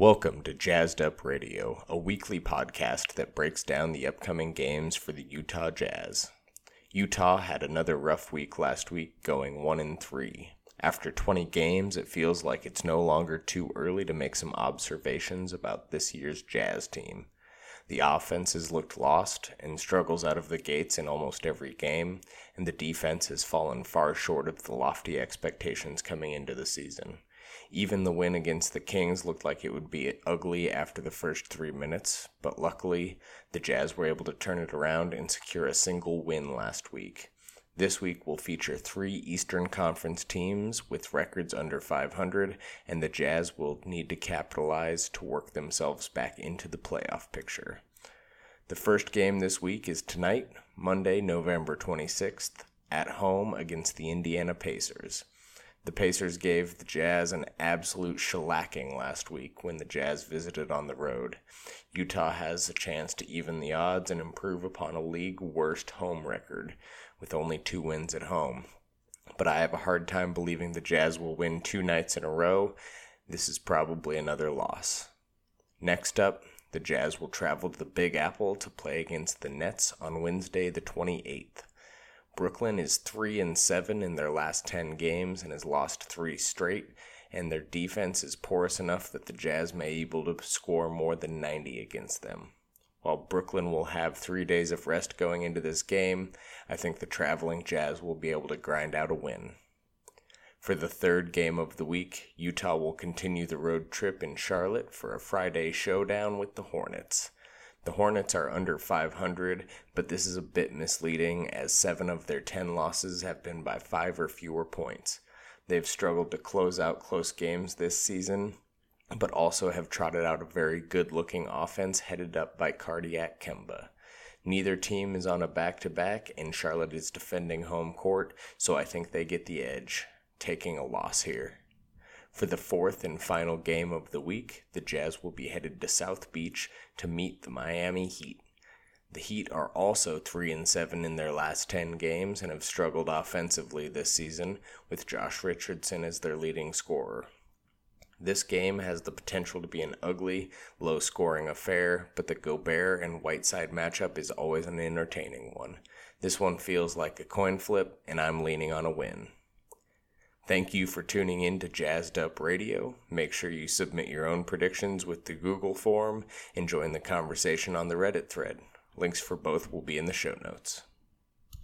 Welcome to Jazzed Up Radio, a weekly podcast that breaks down the upcoming games for the Utah Jazz. Utah had another rough week last week, going 1 and 3. After 20 games, it feels like it's no longer too early to make some observations about this year's Jazz team. The offense has looked lost and struggles out of the gates in almost every game, and the defense has fallen far short of the lofty expectations coming into the season. Even the win against the Kings looked like it would be ugly after the first three minutes, but luckily, the Jazz were able to turn it around and secure a single win last week. This week will feature three Eastern Conference teams with records under 500, and the Jazz will need to capitalize to work themselves back into the playoff picture. The first game this week is tonight, Monday, November 26th, at home against the Indiana Pacers. The Pacers gave the Jazz an absolute shellacking last week when the Jazz visited on the road. Utah has a chance to even the odds and improve upon a league worst home record with only two wins at home. But I have a hard time believing the Jazz will win two nights in a row. This is probably another loss. Next up, the Jazz will travel to the Big Apple to play against the Nets on Wednesday, the 28th. Brooklyn is 3 and 7 in their last 10 games and has lost 3 straight, and their defense is porous enough that the Jazz may be able to score more than 90 against them. While Brooklyn will have three days of rest going into this game, I think the traveling Jazz will be able to grind out a win. For the third game of the week, Utah will continue the road trip in Charlotte for a Friday showdown with the Hornets. The Hornets are under 500, but this is a bit misleading as seven of their 10 losses have been by five or fewer points. They've struggled to close out close games this season, but also have trotted out a very good looking offense headed up by Cardiac Kemba. Neither team is on a back to back, and Charlotte is defending home court, so I think they get the edge, taking a loss here. For the fourth and final game of the week, the Jazz will be headed to South Beach to meet the Miami Heat. The Heat are also 3 and 7 in their last 10 games and have struggled offensively this season, with Josh Richardson as their leading scorer. This game has the potential to be an ugly, low scoring affair, but the Gobert and Whiteside matchup is always an entertaining one. This one feels like a coin flip, and I'm leaning on a win. Thank you for tuning in to Jazzed Up Radio. Make sure you submit your own predictions with the Google form and join the conversation on the Reddit thread. Links for both will be in the show notes.